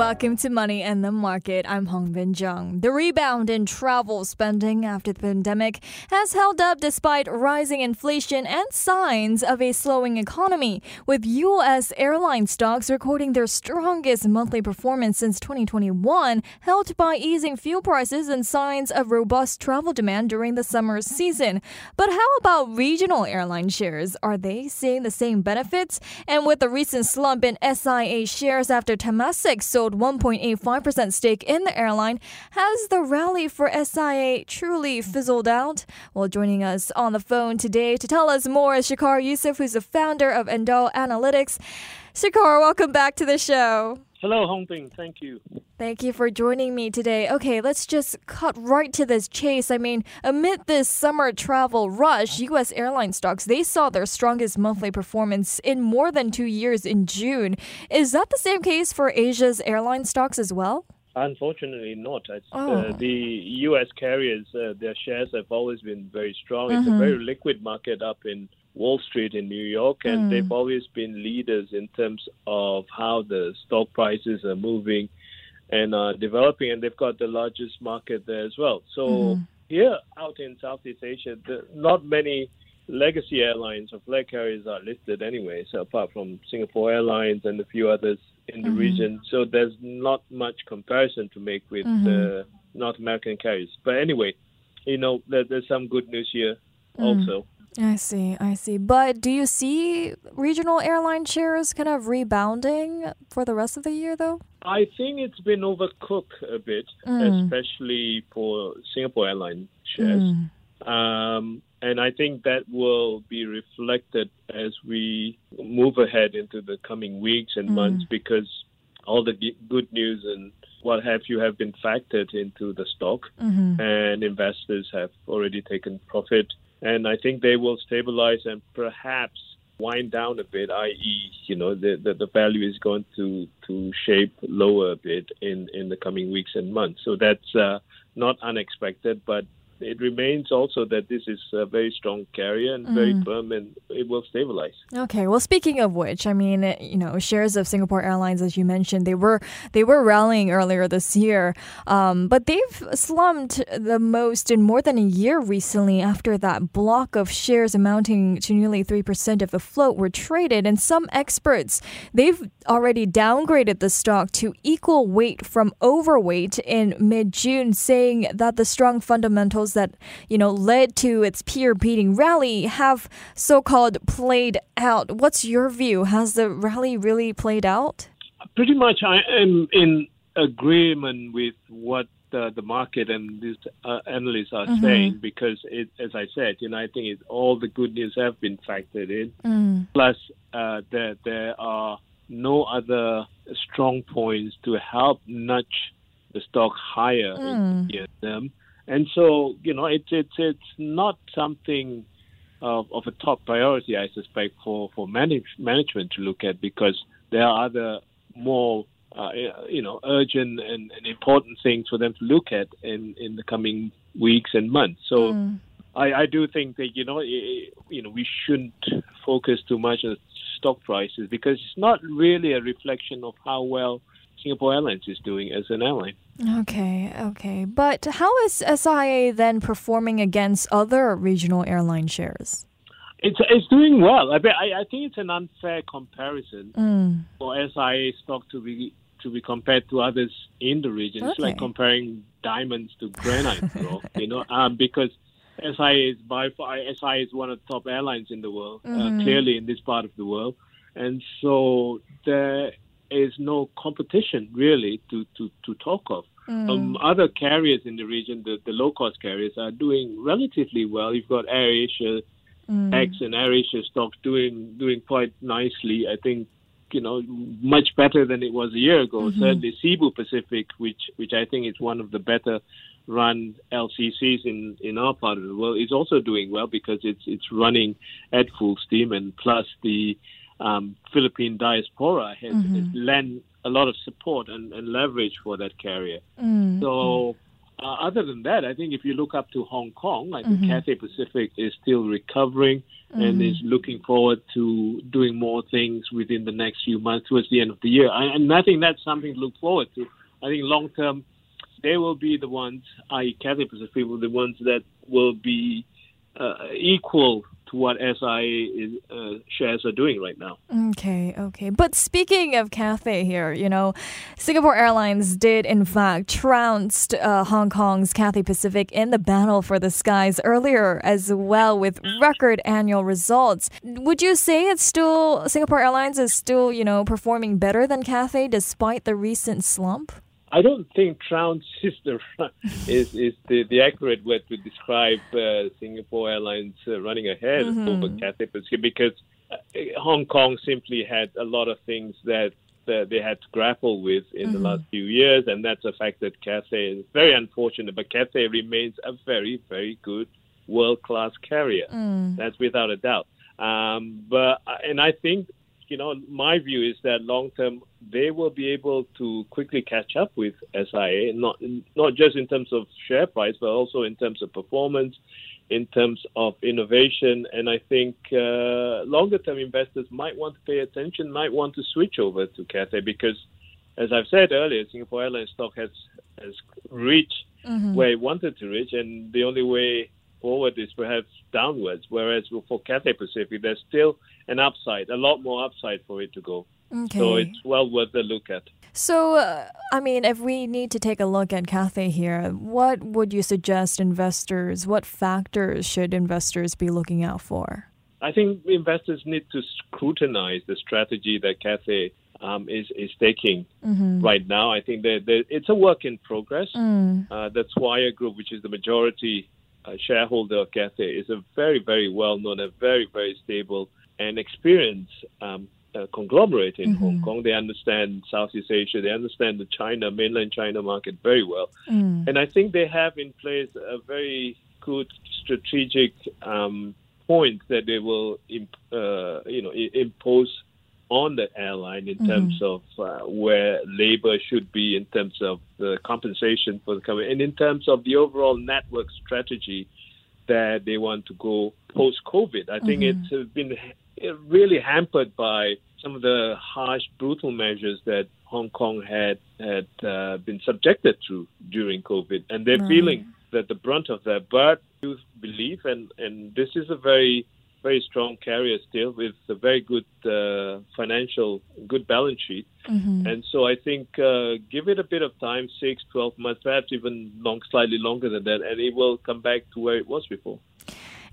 Welcome to Money and the Market. I'm Hongbin Jeong. The rebound in travel spending after the pandemic has held up despite rising inflation and signs of a slowing economy, with U.S. airline stocks recording their strongest monthly performance since 2021, helped by easing fuel prices and signs of robust travel demand during the summer season. But how about regional airline shares? Are they seeing the same benefits? And with the recent slump in SIA shares after Temasek sold 1.85% stake in the airline. Has the rally for SIA truly fizzled out? Well, joining us on the phone today to tell us more is Shukor Yusof, who's the founder of Endau Analytics. Shukor, welcome back to the show. Hello, Hongbin. Thank you. Thank you for joining me today. Okay, let's just cut right to this chase. I mean, amid this summer travel rush, U.S. airline stocks they saw their strongest monthly performance in more than two years in June. Is that the same case for Asia's airline stocks as well? Unfortunately, not. Uh, Oh. Uh, the U.S. carriers, uh, their shares have always been very strong. It's Mhm. a very liquid market up in Wall Street in New York, and Mm. they've always been leaders in terms of how the stock prices are moving and uh, developing, and they've got the largest market there as well. So Mhm. here out in Southeast Asia, the, not many legacy airlines or flag carriers are listed anyway, so apart from Singapore Airlines and a few others in the Mhm. region. So there's not much comparison to make with Mhm. the North American carriers. But anyway, you know, there, there's some good news here Mm. also. I see, I see. But do you see regional airline shares kind of rebounding for the rest of the year, though? I think it's been overcooked a bit, Mm. especially for Singapore Airline shares. Mm. Um, and I think that will be reflected as we move ahead into the coming weeks and Mm. months because all the good news and what have you have been factored into the stock, hmm and investors have already taken profit. And I think they will stabilize and perhaps wind down a bit, i.e., you know, the, the, the value is going to, to shape lower a bit in, in the coming weeks and months. So that's uh, not unexpected, but it remains also that this is a very strong carrier and very Mm. firm and it will stabilize. Okay. Well, speaking of which, I mean, you know, shares of Singapore Airlines, as you mentioned, they were they were rallying earlier this year, um, but they've slumped the most in more than a year recently after that block of shares amounting to nearly three percent of the float were traded. And some experts they've already downgraded the stock to equal weight from overweight in mid June, saying that the strong fundamentals that you know led to its peer beating rally have so-called played out. What's your view? Has the rally really played out? Pretty much, I am in agreement with what uh, the market and these uh, analysts are Mhm. saying because, it, as I said, you know, I think it, all the good news have been factored in. Mm. Plus, uh, there there are no other strong points to help nudge the stock higher in Mm. the term. And so, you know, it's it's it's not something of, of a top priority, I suspect, for for manage, management to look at because there are other more uh, you know urgent and, and important things for them to look at in in the coming weeks and months. So. Mm. I, I do think that you know i- you know we shouldn't focus too much on stock prices because it's not really a reflection of how well Singapore Airlines is doing as an airline. Okay, okay. But how is SIA then performing against other regional airline shares? It's it's doing well. I bet, I, I think it's an unfair comparison Mm. for SIA stock to be to be compared to others in the region. It's like comparing diamonds to granite, bro, you know, um, because SIA is by far SIA is one of the top airlines in the world, Mhm. uh, clearly in this part of the world, and so there is no competition really to to, to talk of. Mm. Um, other carriers in the region, the, the low cost carriers, are doing relatively well. You've got AirAsia Mm. X and AirAsia stocks doing doing quite nicely. I think you know much better than it was a year ago. Mhm. Certainly, Cebu Pacific, which which I think is one of the better run LCCs in in our part of the world, is also doing well because it's it's running at full steam, and plus the um, Philippine diaspora has, Mhm. has lent a lot of support and, and leverage for that carrier. Mm. So uh, other than that, I think if you look up to Hong Kong, I think mm-hmm. Cathay Pacific is still recovering mm-hmm. and is looking forward to doing more things within the next few months towards the end of the year. I, and I think that's something to look forward to. I think long term, they will be the ones, i.e., Cathay Pacific, will be the ones that will be equal to what SIA uh, shares are doing right now. Okay, okay. But speaking of Cathay here, you know, Singapore Airlines did in fact trounced uh, Hong Kong's Cathay Pacific in the battle for the skies earlier as well with record annual results. Would you say it's still Singapore Airlines is still, you know, performing better than Cathay despite the recent slump? I don't think trounce is is is the, the accurate word to describe uh, Singapore Airlines uh, running ahead mm-hmm. over Cathay Pacific because uh, Hong Kong simply had a lot of things that they had to grapple with in mm-hmm. the last few years, and that's a fact that Cathay. is very unfortunate, but Cathay remains a very very good world class carrier. Mm. That's without a doubt. Um, but uh, and I think you know, my view is that long term they will be able to quickly catch up with SIA, not not just in terms of share price, but also in terms of performance, in terms of innovation. And I think uh, longer term investors might want to pay attention, might want to switch over to Cathay because, as I've said earlier, Singapore Airlines stock has has reached mm-hmm. where it wanted to reach, and the only way forward is perhaps downwards. Whereas for Cathay Pacific, there's still an upside, a lot more upside for it to go. Okay. So it's well worth a look at. So, uh, I mean, if we need to take a look at Cathay here, what would you suggest investors? What factors should investors be looking out for? I think investors need to scrutinize the strategy that Cathay um, is is taking mm-hmm. right now. I think that, it's a work in progress. Mm. Uh, the Swire Group, which is the majority uh, shareholder of Cathay, is a very very well known, a very very stable and experienced um, uh, conglomerate in mm-hmm. Hong Kong. They understand Southeast Asia. They understand the China, mainland China market very well. Mm. And I think they have in place a very good strategic um, point that they will, imp- uh, you know, I- impose on the airline in mm-hmm. terms of uh, where labor should be, in terms of the compensation for the company, and in terms of the overall network strategy that they want to go post COVID. I think mm-hmm. it's been really hampered by some of the harsh, brutal measures that Hong Kong had had uh, been subjected to during COVID, and they're right. feeling that the brunt of that. But you believe, and and this is a very very strong carrier still with a very good uh, financial, good balance sheet. Mm-hmm. And so I think uh, give it a bit of time, six, 12 months, perhaps even long, slightly longer than that, and it will come back to where it was before.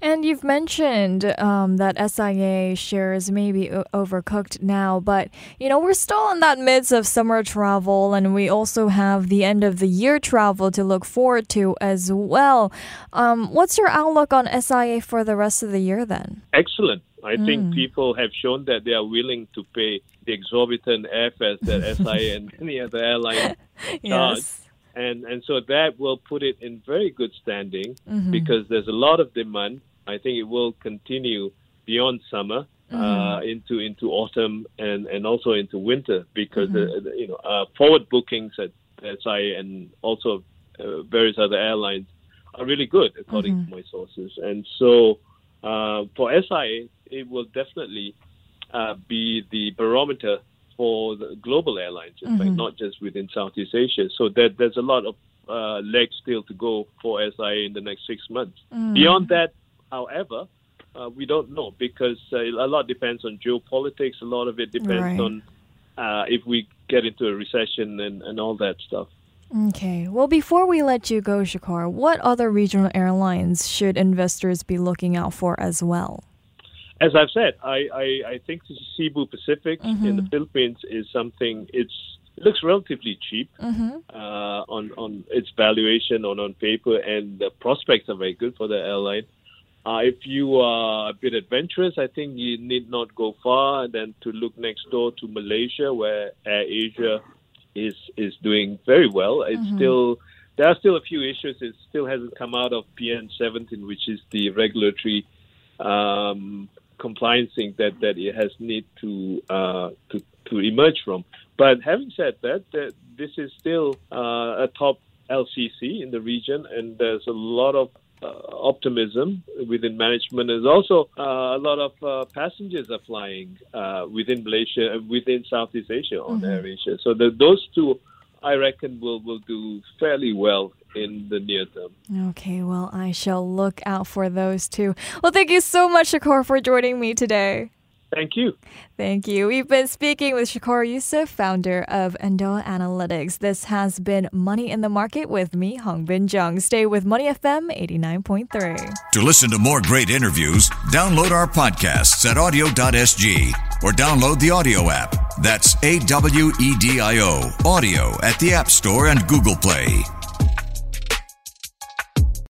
And you've mentioned um, that SIA shares may be overcooked now, but you know we're still in that midst of summer travel, and we also have the end of the year travel to look forward to as well. Um, what's your outlook on SIA for the rest of the year then? Excellent. I mm. think people have shown that they are willing to pay the exorbitant airfares that SIA and any other airline charge. Yes and and so that will put it in very good standing mm-hmm. because there's a lot of demand. I think it will continue beyond summer mm-hmm. uh, into into autumn and and also into winter because mm-hmm. the, the, you know uh, forward bookings at SI and also uh, various other airlines are really good according to mm-hmm. my sources. And so uh, for SI, it will definitely uh, be the barometer for the global airlines, in mm-hmm. fact, not just within Southeast Asia. So that there's a lot of uh, legs still to go for SIA in the next six months. Mm. Beyond that, however, uh, we don't know because uh, a lot depends on geopolitics. A lot of it depends right. on uh, if we get into a recession and, and all that stuff. Okay. Well, before we let you go, Shukor, what other regional airlines should investors be looking out for as well? as I've said, I, I, I think Cebu Pacific mm-hmm. in the Philippines is something. It's it looks relatively cheap mm-hmm. uh, on on its valuation on on paper, and the prospects are very good for the airline. Uh, if you are a bit adventurous, I think you need not go far than to look next door to Malaysia, where Air Asia is is doing very well. It's mm-hmm. still there are still a few issues. It still hasn't come out of PN 17, which is the regulatory um, compliance thing that, that it has need to, uh, to to emerge from. But having said that, that this is still uh, a top LCC in the region, and there's a lot of uh, optimism within management. There's also uh, a lot of uh, passengers are flying uh, within Malaysia, within Southeast Asia on mm-hmm. AirAsia. So the, those two, I reckon, will will do fairly well in the near term. Okay, well, I shall look out for those two. Well, thank you so much, Shukor, for joining me today. Thank you. Thank you. We've been speaking with Shukor Yusof, founder of Endau Analytics. This has been Money in the Market with me, Hongbin Jeong. Stay with Money FM 89.3. To listen to more great interviews, download our podcasts at awedio.sg or download the AWEDIO app. That's A W E D I O, AWEDIO at the App Store and Google Play.